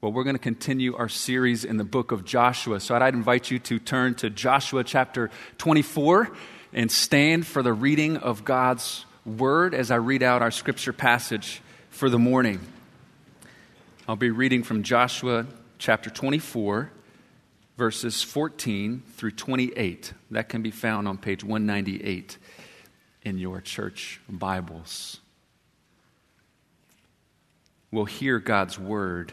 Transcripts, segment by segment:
Well, we're going to continue our series in the book of Joshua. So I'd invite you to turn to Joshua chapter 24 and stand for the reading of God's word as I read out our scripture passage for the morning. I'll be reading from Joshua chapter 24, verses 14 through 28. That can be found on page 198 in your church Bibles. We'll hear God's word.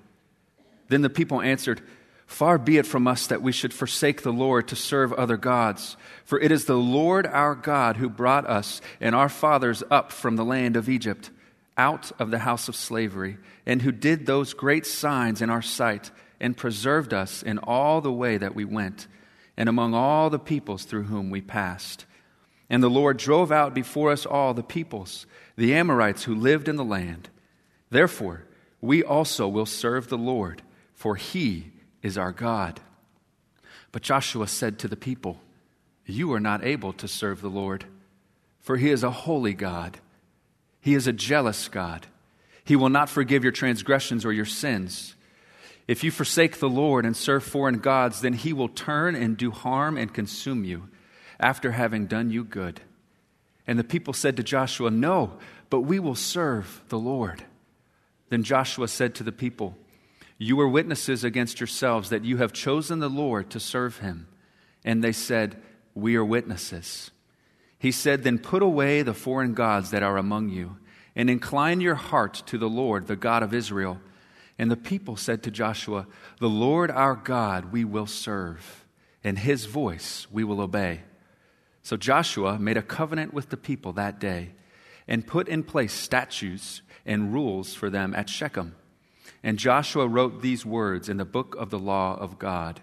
Then the people answered, Far be it from us that we should forsake the Lord to serve other gods. For it is the Lord our God who brought us and our fathers up from the land of Egypt, out of the house of slavery, and who did those great signs in our sight, and preserved us in all the way that we went, and among all the peoples through whom we passed. And the Lord drove out before us all the peoples, the Amorites who lived in the land. Therefore, we also will serve the Lord for he is our God. But Joshua said to the people, You are not able to serve the Lord, for he is a holy God. He is a jealous God. He will not forgive your transgressions or your sins. If you forsake the Lord and serve foreign gods, then he will turn and do harm and consume you after having done you good. And the people said to Joshua, No, but we will serve the Lord. Then Joshua said to the people, you are witnesses against yourselves that you have chosen the Lord to serve him. And they said, We are witnesses. He said, Then put away the foreign gods that are among you, and incline your heart to the Lord, the God of Israel. And the people said to Joshua, The Lord our God we will serve, and his voice we will obey. So Joshua made a covenant with the people that day, and put in place statutes and rules for them at Shechem and Joshua wrote these words in the book of the law of God.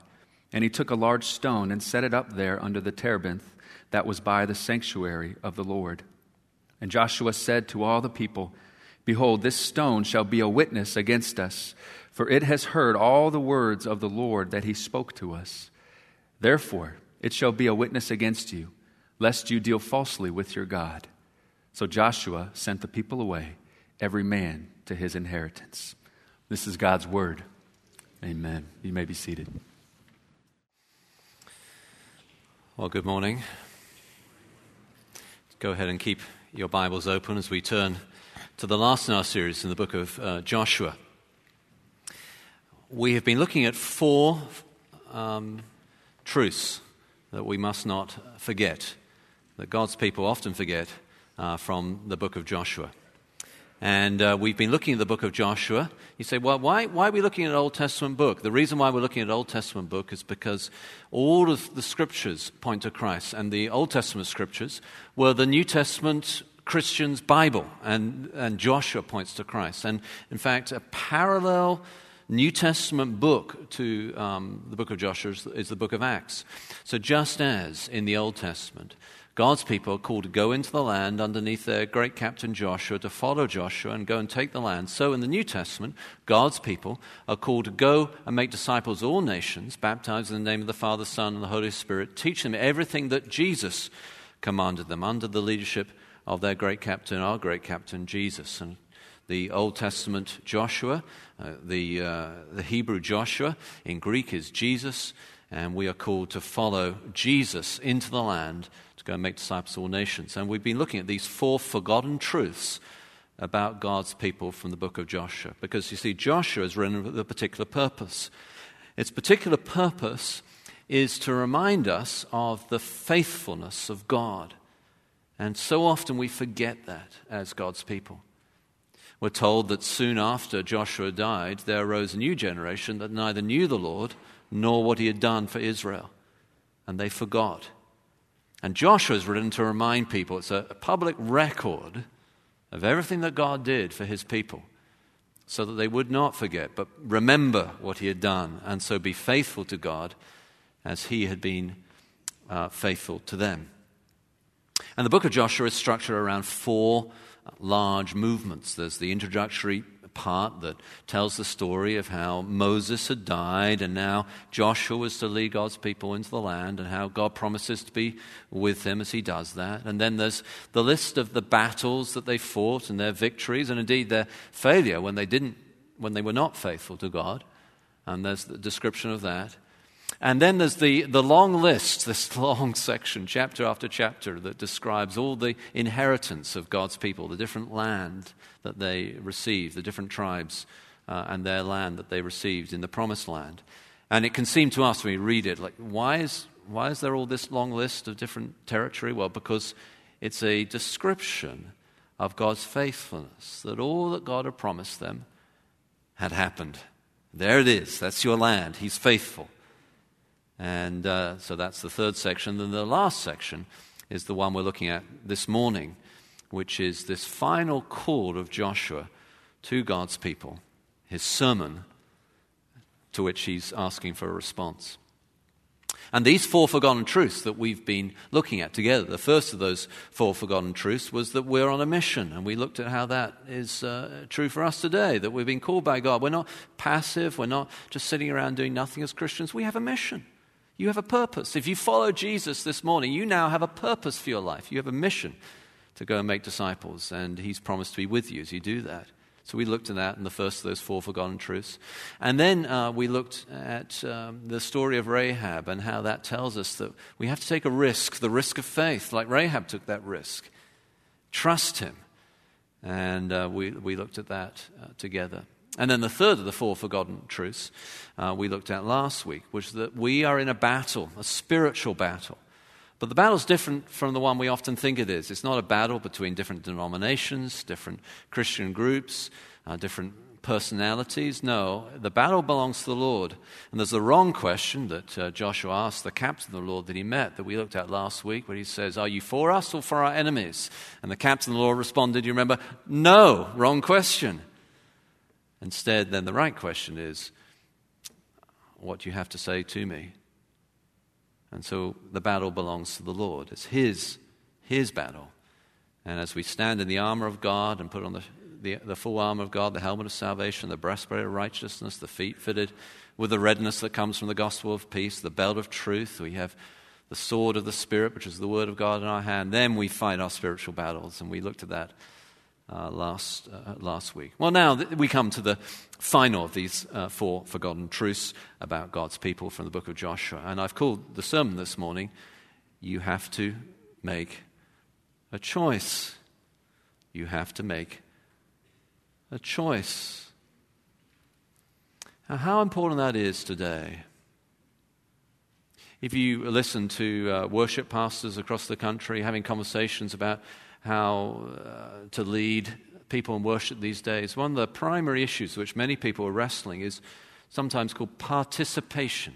And he took a large stone and set it up there under the terebinth that was by the sanctuary of the Lord. And Joshua said to all the people, Behold, this stone shall be a witness against us, for it has heard all the words of the Lord that he spoke to us. Therefore, it shall be a witness against you, lest you deal falsely with your God. So Joshua sent the people away, every man to his inheritance. This is God's word. Amen. You may be seated. Well, good morning. Go ahead and keep your Bibles open as we turn to the last in our series in the book of uh, Joshua. We have been looking at four um, truths that we must not forget, that God's people often forget uh, from the book of Joshua. And uh, we've been looking at the book of Joshua. You say, well, why, why are we looking at an Old Testament book? The reason why we're looking at an Old Testament book is because all of the scriptures point to Christ. And the Old Testament scriptures were the New Testament Christian's Bible. And, and Joshua points to Christ. And in fact, a parallel New Testament book to um, the book of Joshua is, is the book of Acts. So just as in the Old Testament, God's people are called to go into the land underneath their great captain Joshua, to follow Joshua and go and take the land. So in the New Testament, God's people are called to go and make disciples of all nations, baptized in the name of the Father, Son, and the Holy Spirit, teach them everything that Jesus commanded them under the leadership of their great captain, our great captain, Jesus. And the Old Testament Joshua, uh, the, uh, the Hebrew Joshua, in Greek is Jesus, and we are called to follow Jesus into the land go and make disciples of all nations. And we've been looking at these four forgotten truths about God's people from the book of Joshua. Because you see, Joshua is written with a particular purpose. Its particular purpose is to remind us of the faithfulness of God. And so often we forget that as God's people. We're told that soon after Joshua died, there arose a new generation that neither knew the Lord nor what he had done for Israel. And they forgot. And Joshua is written to remind people, it's a public record of everything that God did for his people. so that they would not forget, but remember what he had done, and so be faithful to God as he had been uh, faithful to them. And the book of Joshua is structured around four large movements. There's the introductory part that tells the story of how Moses had died and now Joshua was to lead God's people into the land and how God promises to be with them as he does that. And then there's the list of the battles that they fought and their victories and indeed their failure when they didn't when they were not faithful to God. And there's the description of that. And then there's the, the long list, this long section, chapter after chapter, that describes all the inheritance of God's people, the different land that they received, the different tribes uh, and their land that they received in the promised land. And it can seem to us when we read it, like, why is, why is there all this long list of different territory? Well, because it's a description of God's faithfulness, that all that God had promised them had happened. There it is. That's your land. He's faithful. And uh, so that's the third section. Then the last section is the one we're looking at this morning, which is this final call of Joshua to God's people, his sermon to which he's asking for a response. And these four forgotten truths that we've been looking at together, the first of those four forgotten truths was that we're on a mission. And we looked at how that is uh, true for us today, that we've been called by God. We're not passive, we're not just sitting around doing nothing as Christians. We have a mission. You have a purpose. If you follow Jesus this morning, you now have a purpose for your life. You have a mission to go and make disciples, and He's promised to be with you as you do that. So we looked at that in the first of those four forgotten truths. And then uh, we looked at um, the story of Rahab and how that tells us that we have to take a risk, the risk of faith, like Rahab took that risk. Trust Him. And uh, we, we looked at that uh, together. And then the third of the four forgotten truths uh, we looked at last week was that we are in a battle, a spiritual battle. But the battle is different from the one we often think it is. It's not a battle between different denominations, different Christian groups, uh, different personalities. No, the battle belongs to the Lord. And there's the wrong question that uh, Joshua asked the captain of the Lord that he met, that we looked at last week, where he says, Are you for us or for our enemies? And the captain of the Lord responded, You remember, no, wrong question. Instead, then the right question is, what do you have to say to me? And so the battle belongs to the Lord. It's His, His battle. And as we stand in the armor of God and put on the, the, the, full armor of God, the helmet of salvation, the breastplate of righteousness, the feet fitted with the readiness that comes from the gospel of peace, the belt of truth, we have the sword of the Spirit, which is the word of God in our hand. Then we fight our spiritual battles. And we looked at that uh, last, uh, last week. Well, now th- we come to the final of these uh, four forgotten truths about God's people from the book of Joshua. And I've called the sermon this morning, You Have to Make a Choice. You have to make a choice. Now, how important that is today. If you listen to uh, worship pastors across the country having conversations about how uh, to lead people in worship these days, one of the primary issues which many people are wrestling is sometimes called participation.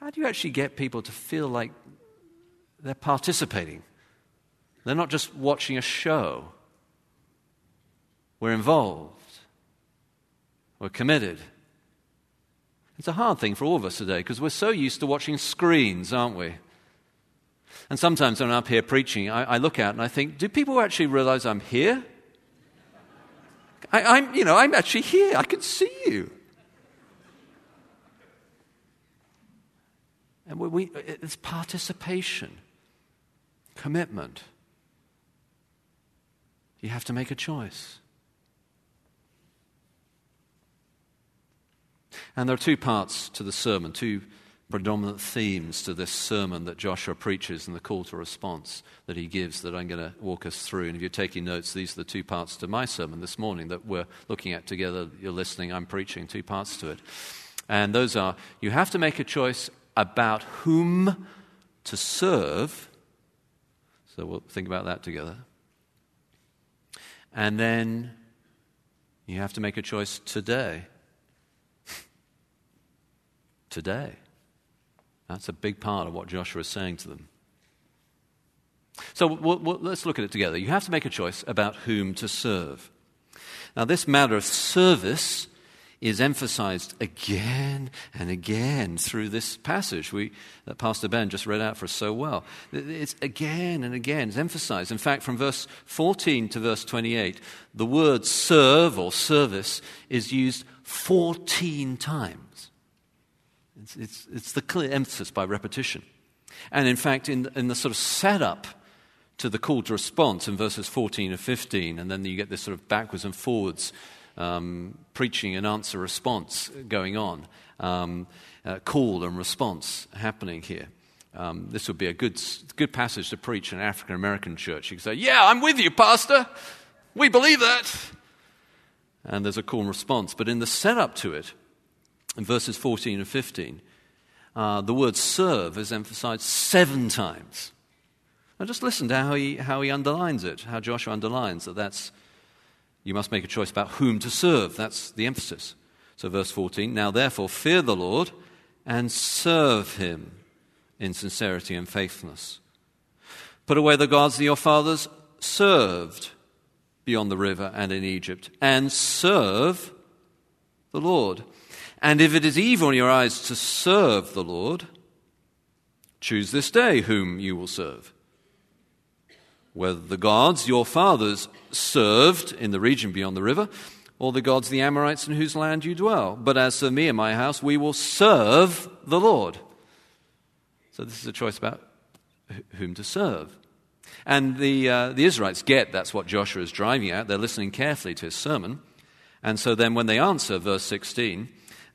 How do you actually get people to feel like they're participating? They're not just watching a show. We're involved. We're committed. It's a hard thing for all of us today because we're so used to watching screens, aren't we? And sometimes when I'm up here preaching, I, I look out and I think, do people actually realize I'm here? I, am you know, I'm actually here. I can see you. And we, we, it's participation, commitment. You have to make a choice. And there are two parts to the sermon, two predominant themes to this sermon that Joshua preaches and the call to response that he gives that I'm going to walk us through. And if you're taking notes, these are the two parts to my sermon this morning that we're looking at together. You're listening, I'm preaching, two parts to it. And those are you have to make a choice about whom to serve. So we'll think about that together. And then you have to make a choice today. today. That's a big part of what Joshua is saying to them. So we'll, we'll, let's look at it together. You have to make a choice about whom to serve. Now, this matter of service is emphasized again and again through this passage we, that Pastor Ben just read out for us so well. It's again and again, it's emphasized. In fact, from verse 14 to verse 28, the word serve or service is used 14 times. It's, it's, it's the clear emphasis by repetition. And in fact, in, in the sort of setup to the call to response in verses 14 and 15, and then you get this sort of backwards and forwards um, preaching and answer response going on, um, uh, call and response happening here. Um, this would be a good, good passage to preach in an African American church. You could say, Yeah, I'm with you, Pastor. We believe that. And there's a call and response. But in the setup to it, in verses 14 and 15, uh, the word serve is emphasized seven times. Now just listen to how he, how he underlines it, how Joshua underlines that that's, you must make a choice about whom to serve. That's the emphasis. So, verse 14 Now therefore, fear the Lord and serve him in sincerity and faithfulness. Put away the gods that your fathers served beyond the river and in Egypt, and serve the Lord. And if it is evil in your eyes to serve the Lord, choose this day whom you will serve. Whether the gods your fathers served in the region beyond the river, or the gods the Amorites in whose land you dwell. But as for me and my house, we will serve the Lord. So this is a choice about whom to serve. And the, uh, the Israelites get that's what Joshua is driving at. They're listening carefully to his sermon. And so then when they answer, verse 16,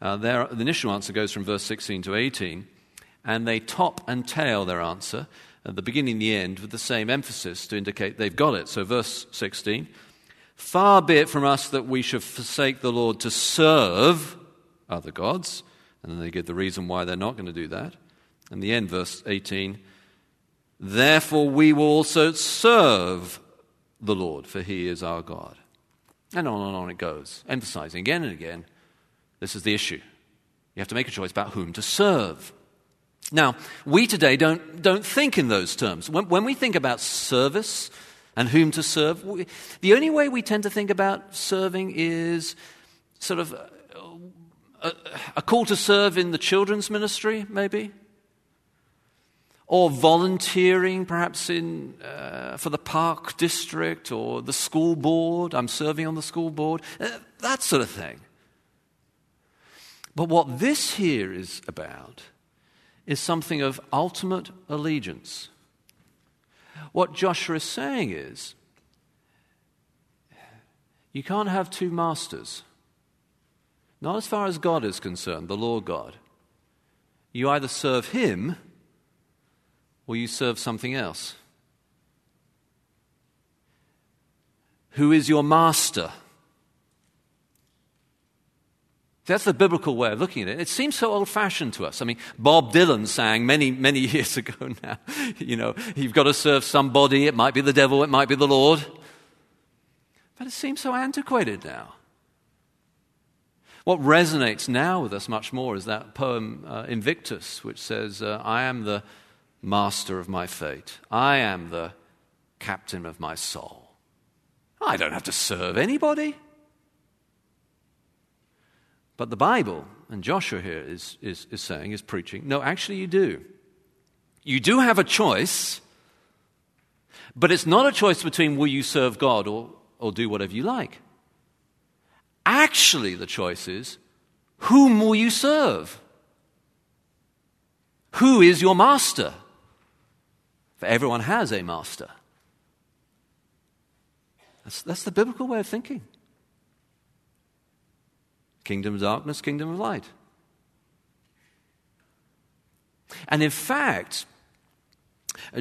uh, their, the initial answer goes from verse 16 to 18, and they top and tail their answer at the beginning and the end with the same emphasis to indicate they've got it. So, verse 16 Far be it from us that we should forsake the Lord to serve other gods. And then they give the reason why they're not going to do that. And the end, verse 18 Therefore we will also serve the Lord, for he is our God. And on and on it goes, emphasizing again and again this is the issue. You have to make a choice about whom to serve. Now, we today don't, don't think in those terms. When, when we think about service and whom to serve, we, the only way we tend to think about serving is sort of a, a call to serve in the children's ministry, maybe, or volunteering perhaps in, uh, for the park district or the school board. I'm serving on the school board, uh, that sort of thing. But what this here is about is something of ultimate allegiance. What Joshua is saying is you can't have two masters. Not as far as God is concerned, the Lord God. You either serve Him or you serve something else. Who is your master? That's the biblical way of looking at it. It seems so old fashioned to us. I mean, Bob Dylan sang many, many years ago now, you know, you've got to serve somebody. It might be the devil, it might be the Lord. But it seems so antiquated now. What resonates now with us much more is that poem uh, Invictus, which says, uh, I am the master of my fate, I am the captain of my soul. I don't have to serve anybody. But the Bible, and Joshua here is, is, is saying, is preaching, no, actually, you do. You do have a choice, but it's not a choice between will you serve God or, or do whatever you like. Actually, the choice is whom will you serve? Who is your master? For everyone has a master. That's, that's the biblical way of thinking. Kingdom of darkness, kingdom of light. And in fact,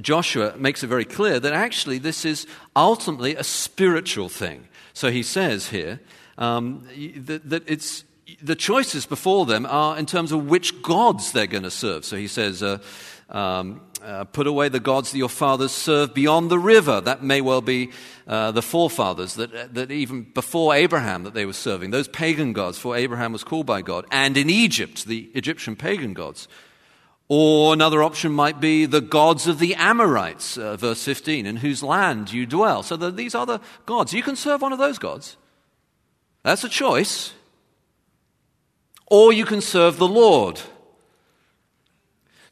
Joshua makes it very clear that actually this is ultimately a spiritual thing. So he says here um, that, that, it's the choices before them are in terms of which gods they're going to serve. So he says, uh, um, uh, put away the gods that your fathers served beyond the river. That may well be uh, the forefathers that, that even before Abraham that they were serving, those pagan gods, for Abraham was called by God, and in Egypt, the Egyptian pagan gods. Or another option might be the gods of the Amorites, uh, verse 15, in whose land you dwell. So these are the gods. You can serve one of those gods. That's a choice. Or you can serve the Lord.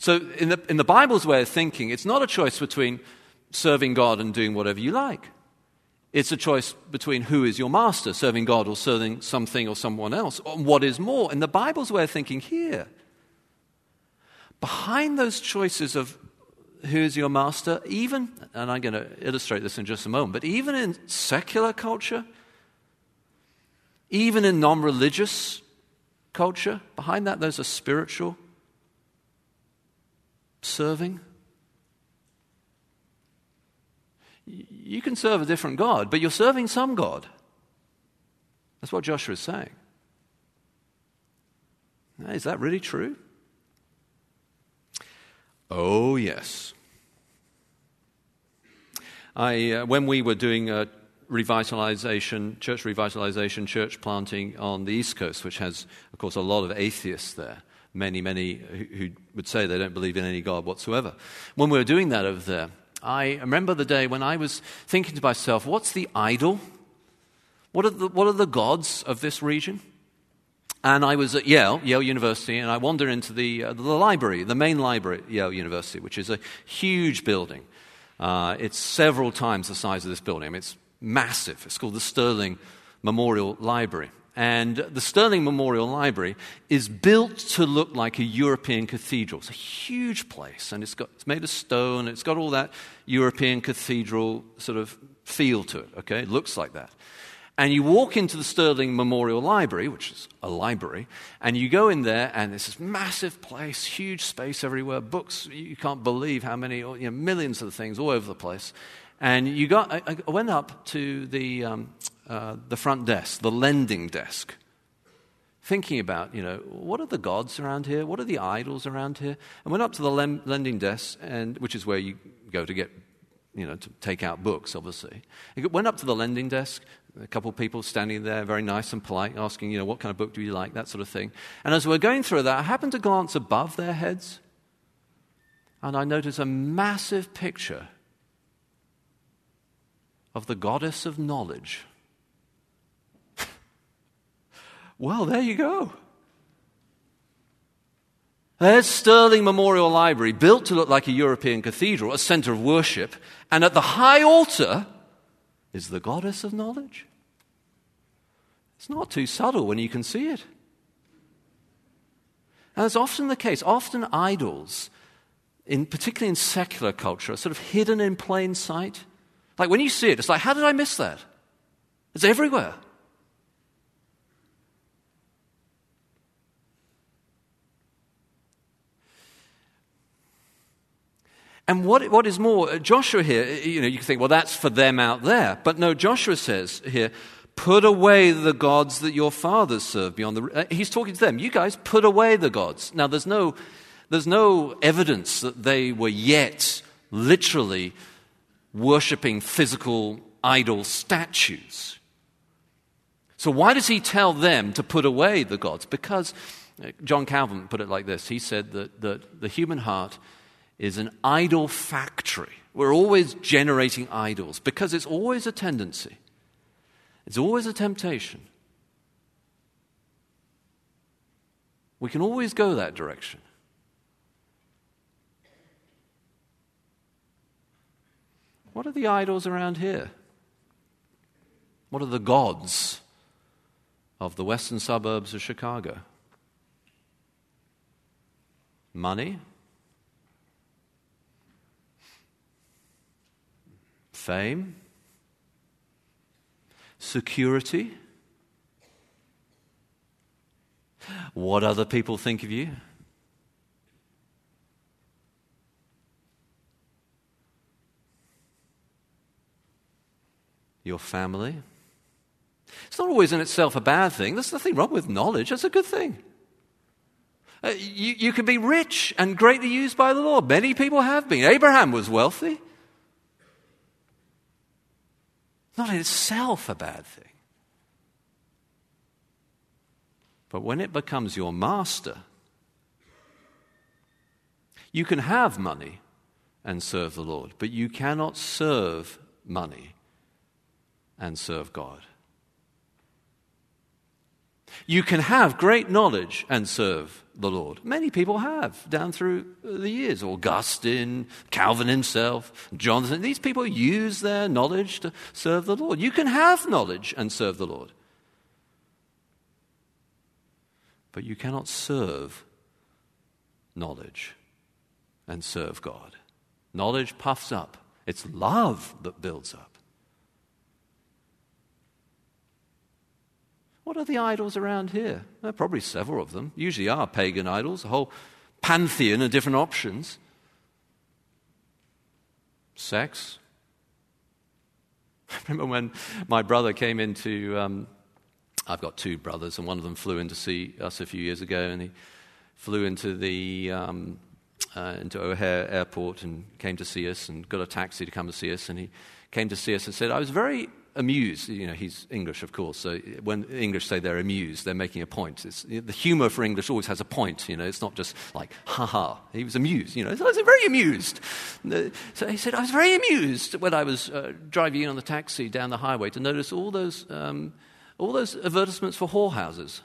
So, in the, in the Bible's way of thinking, it's not a choice between serving God and doing whatever you like. It's a choice between who is your master, serving God or serving something or someone else. What is more? In the Bible's way of thinking here, behind those choices of who is your master, even, and I'm going to illustrate this in just a moment, but even in secular culture, even in non religious culture, behind that there's a spiritual serving? You can serve a different God, but you're serving some God. That's what Joshua is saying. Is that really true? Oh, yes. I, uh, when we were doing uh, revitalization, church revitalization, church planting on the East Coast, which has, of course, a lot of atheists there, many, many who would say they don't believe in any God whatsoever. When we were doing that over there, I remember the day when I was thinking to myself, what's the idol? What are the, what are the gods of this region? And I was at Yale, Yale University, and I wandered into the, uh, the library, the main library at Yale University, which is a huge building. Uh, it's several times the size of this building. I mean, it's massive. It's called the Sterling Memorial Library. And the Sterling Memorial Library is built to look like a European cathedral. It's a huge place, and it's, got, it's made of stone. It's got all that European cathedral sort of feel to it, okay? It looks like that. And you walk into the Sterling Memorial Library, which is a library, and you go in there, and it's this massive place, huge space everywhere, books, you can't believe how many, you know, millions of things all over the place. And you got, I, I went up to the, um, uh, the front desk, the lending desk, thinking about, you know, what are the gods around here? What are the idols around here? And went up to the lem- lending desk, and, which is where you go to get, you know, to take out books, obviously. I went up to the lending desk, a couple of people standing there, very nice and polite, asking, you know, what kind of book do you like, that sort of thing. And as we're going through that, I happened to glance above their heads, and I noticed a massive picture of the goddess of knowledge. Well, there you go. There's Sterling Memorial Library, built to look like a European cathedral, a center of worship, and at the high altar is the goddess of knowledge. It's not too subtle when you can see it. And that's often the case. Often idols, in, particularly in secular culture, are sort of hidden in plain sight. Like when you see it, it's like, how did I miss that? It's everywhere. And what, what is more, Joshua here, you know, you can think, well, that's for them out there. But no, Joshua says here, put away the gods that your fathers served beyond the. Uh, he's talking to them. You guys, put away the gods. Now, there's no, there's no evidence that they were yet literally worshipping physical idol statues. So, why does he tell them to put away the gods? Because uh, John Calvin put it like this he said that, that the human heart is an idol factory. We're always generating idols because it's always a tendency, it's always a temptation. We can always go that direction. What are the idols around here? What are the gods of the western suburbs of Chicago? Money? Fame? Security? What other people think of you? your family. It's not always in itself a bad thing. There's nothing wrong with knowledge, that's a good thing. Uh, you, you can be rich and greatly used by the Lord. Many people have been. Abraham was wealthy. Not in itself a bad thing. But when it becomes your master, you can have money and serve the Lord, but you cannot serve money and serve God. You can have great knowledge and serve the Lord. Many people have down through the years. Augustine, Calvin himself, Jonathan. These people use their knowledge to serve the Lord. You can have knowledge and serve the Lord. But you cannot serve knowledge and serve God. Knowledge puffs up, it's love that builds up. What are the idols around here? There are probably several of them. Usually are pagan idols, a whole pantheon of different options. Sex. I remember when my brother came into. Um, I've got two brothers, and one of them flew in to see us a few years ago, and he flew into the um, uh, into O'Hare Airport and came to see us, and got a taxi to come to see us, and he came to see us and said, "I was very amused. You know, he's English, of course. So when English say they're amused, they're making a point. It's, the humor for English always has a point. You know, it's not just like ha ha. He was amused. You know, I was very amused. So he said I was very amused when I was uh, driving in on the taxi down the highway to notice all those um, all those advertisements for whorehouses.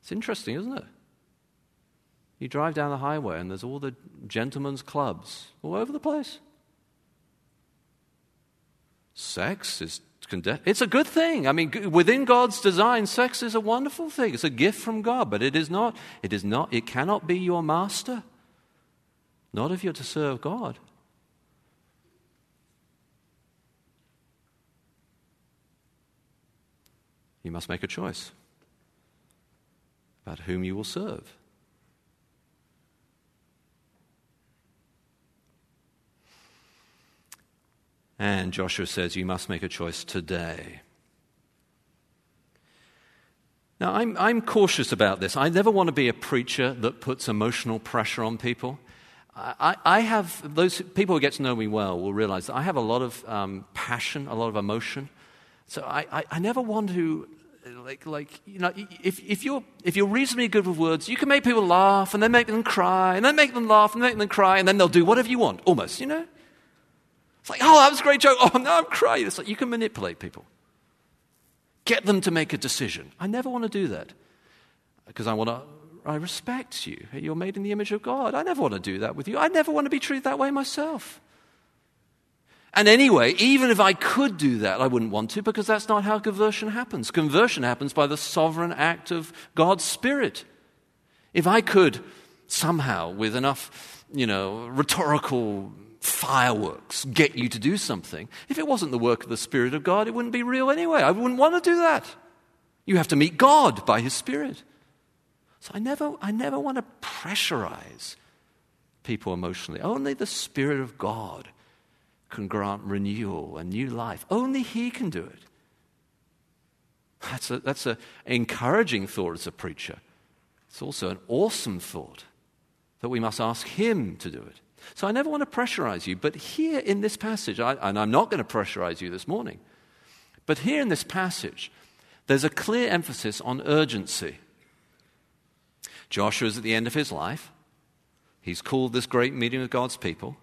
It's interesting, isn't it? You drive down the highway and there's all the gentlemen's clubs all over the place. Sex is condemned. It's a good thing. I mean, within God's design, sex is a wonderful thing. It's a gift from God, but it is not, it is not, it cannot be your master. Not if you're to serve God. You must make a choice about whom you will serve. And Joshua says, You must make a choice today. Now, I'm, I'm cautious about this. I never want to be a preacher that puts emotional pressure on people. I, I have, those people who get to know me well will realize that I have a lot of um, passion, a lot of emotion. So I, I, I never want to like, like you know, if, if, you're, if you're reasonably good with words, you can make people laugh and then make them cry and then make them laugh and make them cry and then they'll do whatever you want, almost, you know? It's like, oh, that was a great joke. Oh, now I'm crying. It's like you can manipulate people, get them to make a decision. I never want to do that because I want to. I respect you. You're made in the image of God. I never want to do that with you. I never want to be treated that way myself. And anyway, even if I could do that, I wouldn't want to because that's not how conversion happens. Conversion happens by the sovereign act of God's Spirit. If I could somehow, with enough, you know, rhetorical fireworks get you to do something. If it wasn't the work of the Spirit of God, it wouldn't be real anyway. I wouldn't want to do that. You have to meet God by His Spirit. So I never, I never want to pressurize people emotionally. Only the Spirit of God can grant renewal and new life. Only He can do it. That's an that's a encouraging thought as a preacher. It's also an awesome thought that we must ask Him to do it. So I never want to pressurize you, but here in this passage, I, and I'm not going to pressurize you this morning, but here in this passage, there's a clear emphasis on urgency. Joshua is at the end of his life. He's called this great meeting of God's people.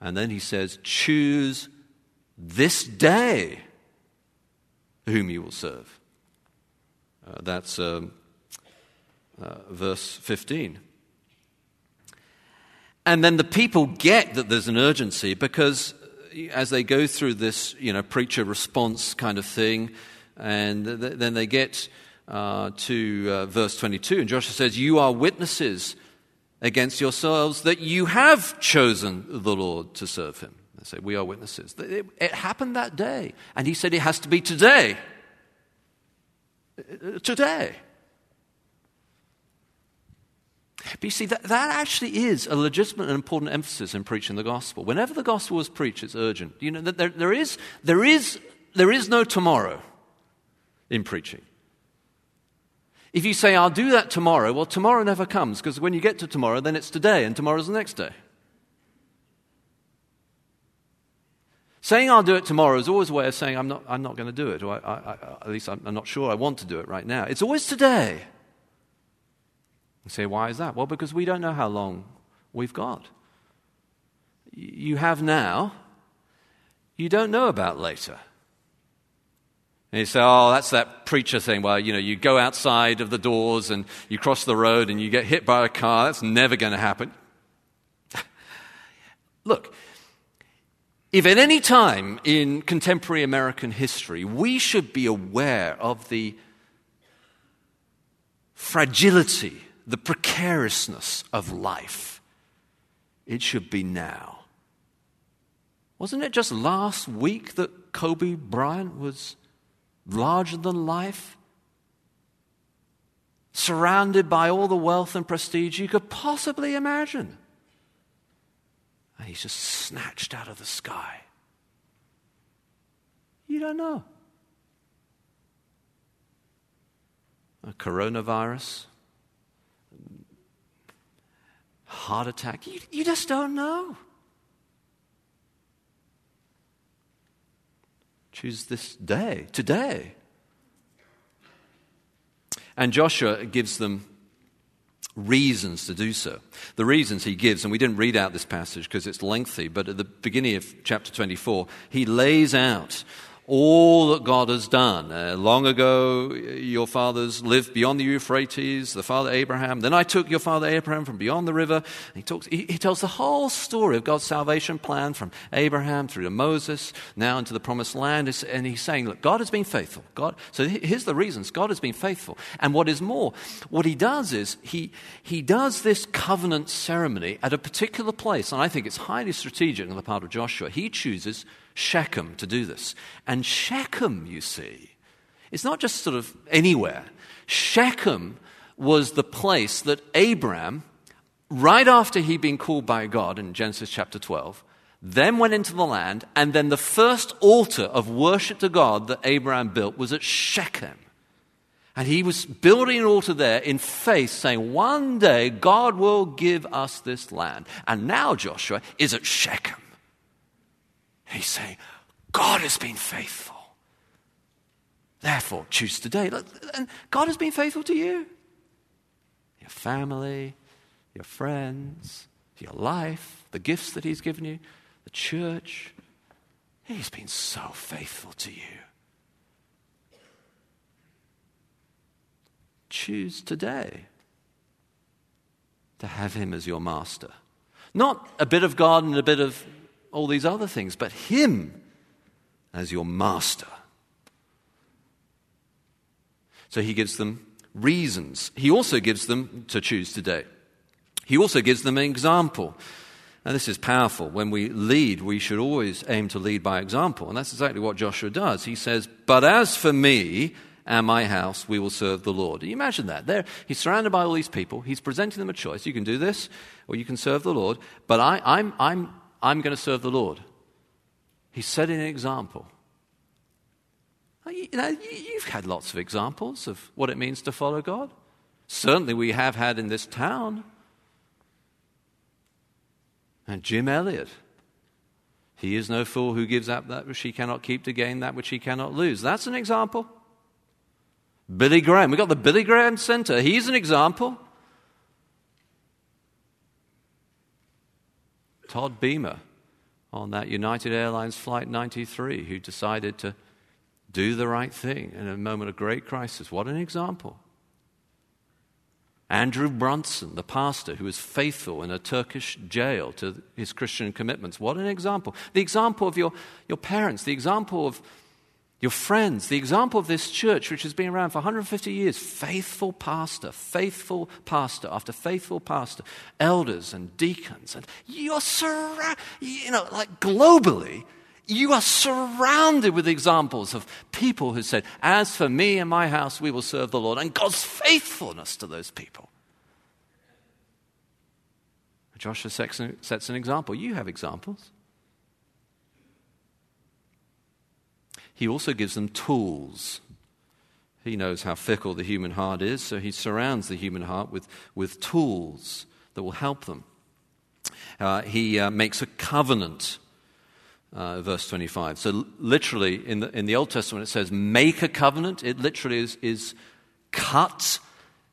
And then he says, Choose this day whom you will serve. Uh, that's um, uh, verse 15. And then the people get that there's an urgency because as they go through this, you know, preacher response kind of thing, and th- then they get uh, to uh, verse 22, and Joshua says, You are witnesses against yourselves that you have chosen the Lord to serve him. They say, We are witnesses. It, it happened that day. And he said, It has to be today. Uh, today. But you see, that, that actually is a legitimate and important emphasis in preaching the gospel. Whenever the gospel is preached, it's urgent. You know, there, there, is, there, is, there is no tomorrow in preaching. If you say, I'll do that tomorrow, well, tomorrow never comes because when you get to tomorrow, then it's today and tomorrow's the next day. Saying I'll do it tomorrow is always a way of saying I'm not, I'm not going to do it, or I, I, at least I'm, I'm not sure I want to do it right now. It's always today. You say, why is that? Well, because we don't know how long we've got. You have now, you don't know about later. And you say, oh, that's that preacher thing where, you know, you go outside of the doors and you cross the road and you get hit by a car. That's never going to happen. Look, if at any time in contemporary American history we should be aware of the fragility, the precariousness of life, it should be now. Wasn't it just last week that Kobe Bryant was larger than life? Surrounded by all the wealth and prestige you could possibly imagine. And he's just snatched out of the sky. You don't know. A coronavirus, heart attack, you, you just don't know. Choose this day, today. And Joshua gives them reasons to do so. The reasons he gives, and we didn't read out this passage because it's lengthy, but at the beginning of chapter 24, he lays out all that God has done. Uh, long ago, your fathers lived beyond the Euphrates, the father Abraham. Then I took your father Abraham from beyond the river. He, talks, he, he tells the whole story of God's salvation plan from Abraham through to Moses, now into the promised land. And he's saying, look, God has been faithful. God, so here's the reasons God has been faithful. And what is more, what he does is he, he does this covenant ceremony at a particular place. And I think it's highly strategic on the part of Joshua. He chooses Shechem to do this. And Shechem, you see, it's not just sort of anywhere. Shechem was the place that Abraham, right after he'd been called by God in Genesis chapter 12, then went into the land, and then the first altar of worship to God that Abraham built was at Shechem. And he was building an altar there in faith, saying, One day God will give us this land. And now Joshua is at Shechem. He's saying, God has been faithful. Therefore, choose today. And God has been faithful to you. Your family, your friends, your life, the gifts that He's given you, the church. He's been so faithful to you. Choose today to have Him as your master. Not a bit of God and a bit of all these other things, but Him as your master. So he gives them reasons. He also gives them to choose today. He also gives them an example. And this is powerful. When we lead, we should always aim to lead by example. And that's exactly what Joshua does. He says, But as for me and my house, we will serve the Lord. you imagine that? There, he's surrounded by all these people. He's presenting them a choice. You can do this, or you can serve the Lord. But I, I'm, I'm I'm going to serve the Lord. He's setting an example. You know, you've had lots of examples of what it means to follow God. Certainly, we have had in this town. And Jim Elliot. He is no fool who gives up that which he cannot keep to gain that which he cannot lose. That's an example. Billy Graham. We've got the Billy Graham Center. He's an example. Todd Beamer on that United Airlines Flight 93 who decided to do the right thing in a moment of great crisis. What an example. Andrew Brunson, the pastor who was faithful in a Turkish jail to his Christian commitments. What an example. The example of your, your parents, the example of your friends, the example of this church, which has been around for 150 years, faithful pastor, faithful pastor after faithful pastor, elders and deacons, and you're surrounded, you know, like globally, you are surrounded with examples of people who said, As for me and my house, we will serve the Lord, and God's faithfulness to those people. Joshua sets an example. You have examples. He also gives them tools. He knows how fickle the human heart is, so he surrounds the human heart with, with tools that will help them. Uh, he uh, makes a covenant, uh, verse 25. So, literally, in the, in the Old Testament, it says make a covenant. It literally is, is cut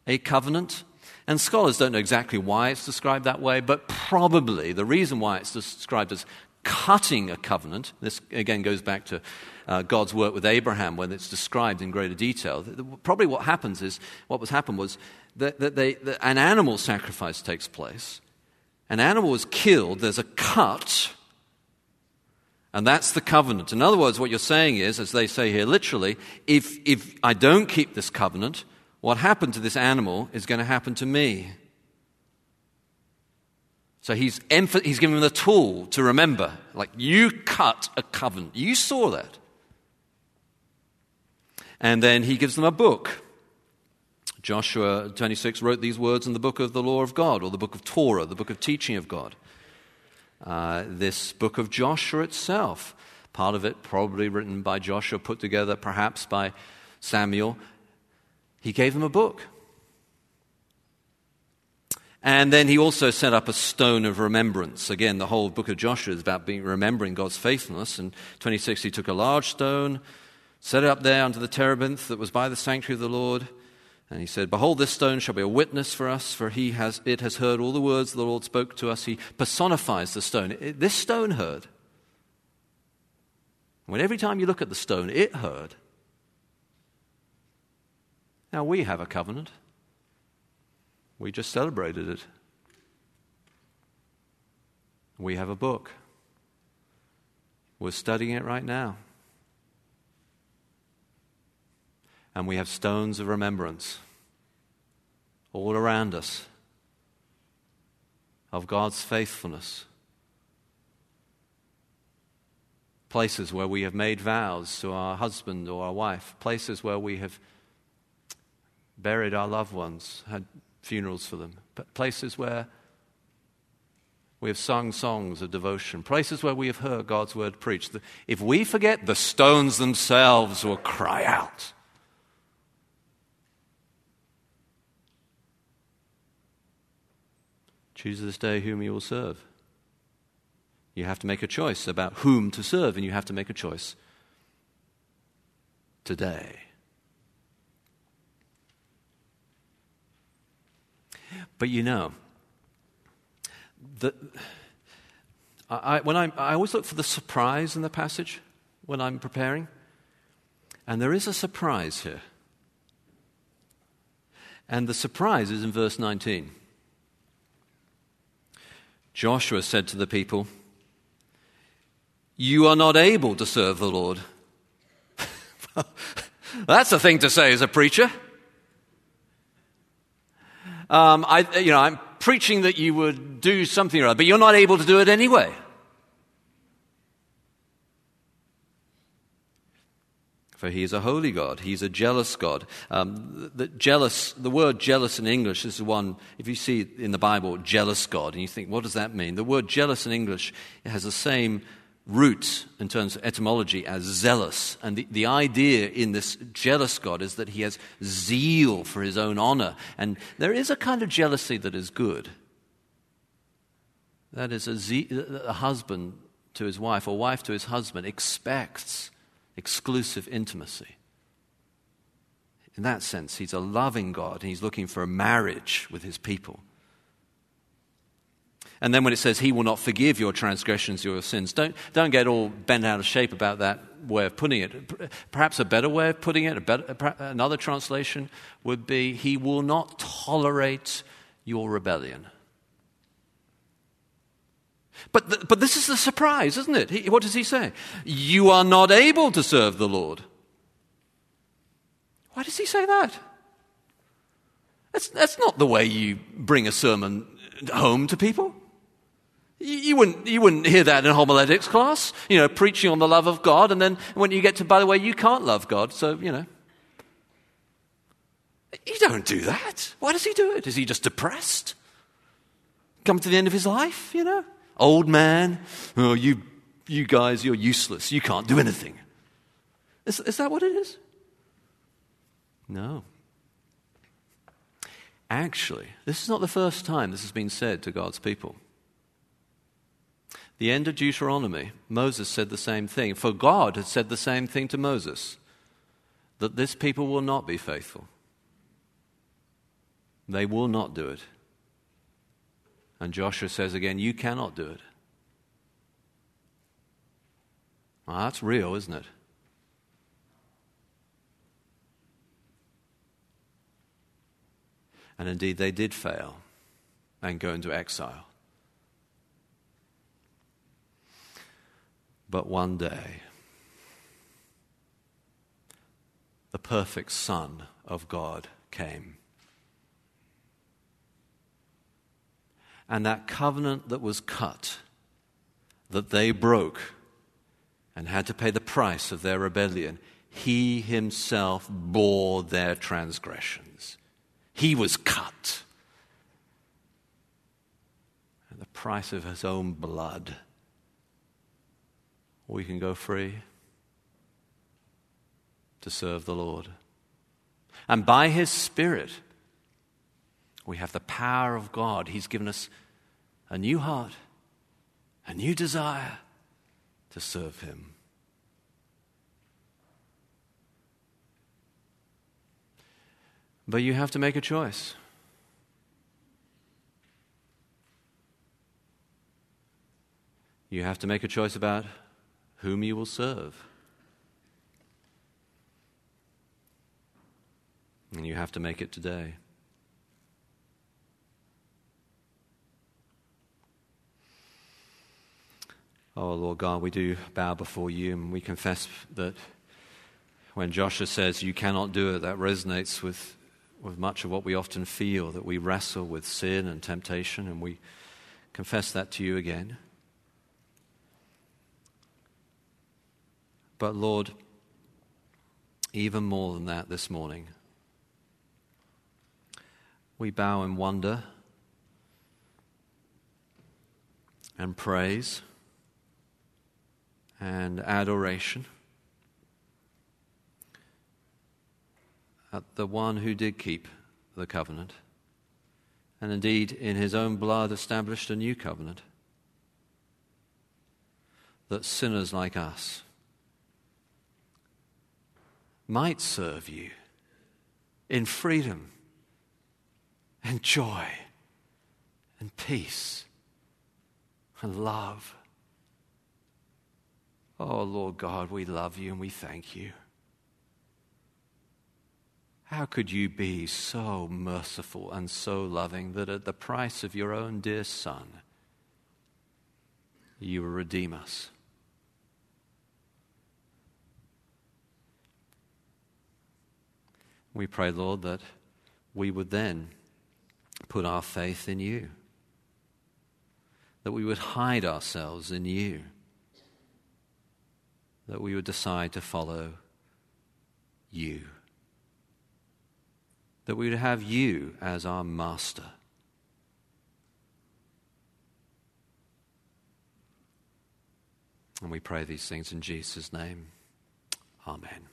a covenant. And scholars don't know exactly why it's described that way, but probably the reason why it's described as cutting a covenant, this again goes back to uh, God's work with Abraham when it's described in greater detail. Probably what happens is, what was happened was that, that, they, that an animal sacrifice takes place. An animal is killed, there's a cut, and that's the covenant. In other words, what you're saying is, as they say here literally, if, if I don't keep this covenant, what happened to this animal is going to happen to me. So he's, emph- he's given them the tool to remember. Like, you cut a covenant. You saw that. And then he gives them a book. Joshua 26 wrote these words in the book of the law of God, or the book of Torah, the book of teaching of God. Uh, this book of Joshua itself, part of it probably written by Joshua, put together perhaps by Samuel, he gave them a book. And then he also set up a stone of remembrance. Again, the whole book of Joshua is about being remembering God's faithfulness. And 26, he took a large stone, set it up there under the terebinth that was by the sanctuary of the Lord. And he said, Behold, this stone shall be a witness for us, for he has, it has heard all the words the Lord spoke to us. He personifies the stone. It, this stone heard. When every time you look at the stone, it heard. Now we have a covenant. We just celebrated it. We have a book. We're studying it right now. And we have stones of remembrance all around us of God's faithfulness. Places where we have made vows to our husband or our wife, places where we have buried our loved ones, had funerals for them, but places where we have sung songs of devotion, places where we have heard God's word preached. If we forget, the stones themselves will cry out. Choose this day whom you will serve. You have to make a choice about whom to serve, and you have to make a choice today. But you know, the, I, when I, I always look for the surprise in the passage when I'm preparing. And there is a surprise here. And the surprise is in verse 19. Joshua said to the people, You are not able to serve the Lord. That's a thing to say as a preacher. Um, I, you know, I'm preaching that you would do something or other, but you're not able to do it anyway. For he is a holy God. He's a jealous God. Um, the, jealous, the word jealous in English is the one, if you see in the Bible, jealous God, and you think, what does that mean? The word jealous in English has the same root in terms of etymology as zealous. And the, the idea in this jealous God is that he has zeal for his own honor. And there is a kind of jealousy that is good. That is, a, ze- a husband to his wife or wife to his husband expects exclusive intimacy. In that sense, he's a loving God and he's looking for a marriage with his people. And then when it says, He will not forgive your transgressions, your sins, don't, don't get all bent out of shape about that way of putting it. Perhaps a better way of putting it, better, another translation would be, He will not tolerate your rebellion. But, the, but this is the surprise, isn't it? He, what does he say? You are not able to serve the Lord. Why does he say that? That's, that's not the way you bring a sermon home to people. You wouldn't, you wouldn't hear that in a homiletics class, you know, preaching on the love of God, and then when you get to, by the way, you can't love God, so, you know. You don't do that. Why does he do it? Is he just depressed? Come to the end of his life, you know? Old man, oh, you, you guys, you're useless. You can't do anything. Is, is that what it is? No. Actually, this is not the first time this has been said to God's people the end of Deuteronomy, Moses said the same thing. For God had said the same thing to Moses that this people will not be faithful. They will not do it. And Joshua says again, You cannot do it. Well, that's real, isn't it? And indeed, they did fail and go into exile. But one day, the perfect Son of God came. And that covenant that was cut, that they broke and had to pay the price of their rebellion, he himself bore their transgressions. He was cut at the price of his own blood we can go free to serve the Lord. And by His Spirit, we have the power of God. He's given us a new heart, a new desire to serve Him. But you have to make a choice. You have to make a choice about whom you will serve. And you have to make it today. Oh, Lord God, we do bow before you and we confess that when Joshua says you cannot do it, that resonates with, with much of what we often feel, that we wrestle with sin and temptation, and we confess that to you again. But Lord, even more than that this morning, we bow in wonder and praise and adoration at the one who did keep the covenant and indeed in his own blood established a new covenant that sinners like us might serve you in freedom and joy and peace and love. Oh, Lord God, we love you and we thank you. How could you be so merciful and so loving that at the price of your own dear Son, you redeem us? We pray, Lord, that we would then put our faith in you, that we would hide ourselves in you, that we would decide to follow you, that we would have you as our master. And we pray these things in Jesus' name. Amen.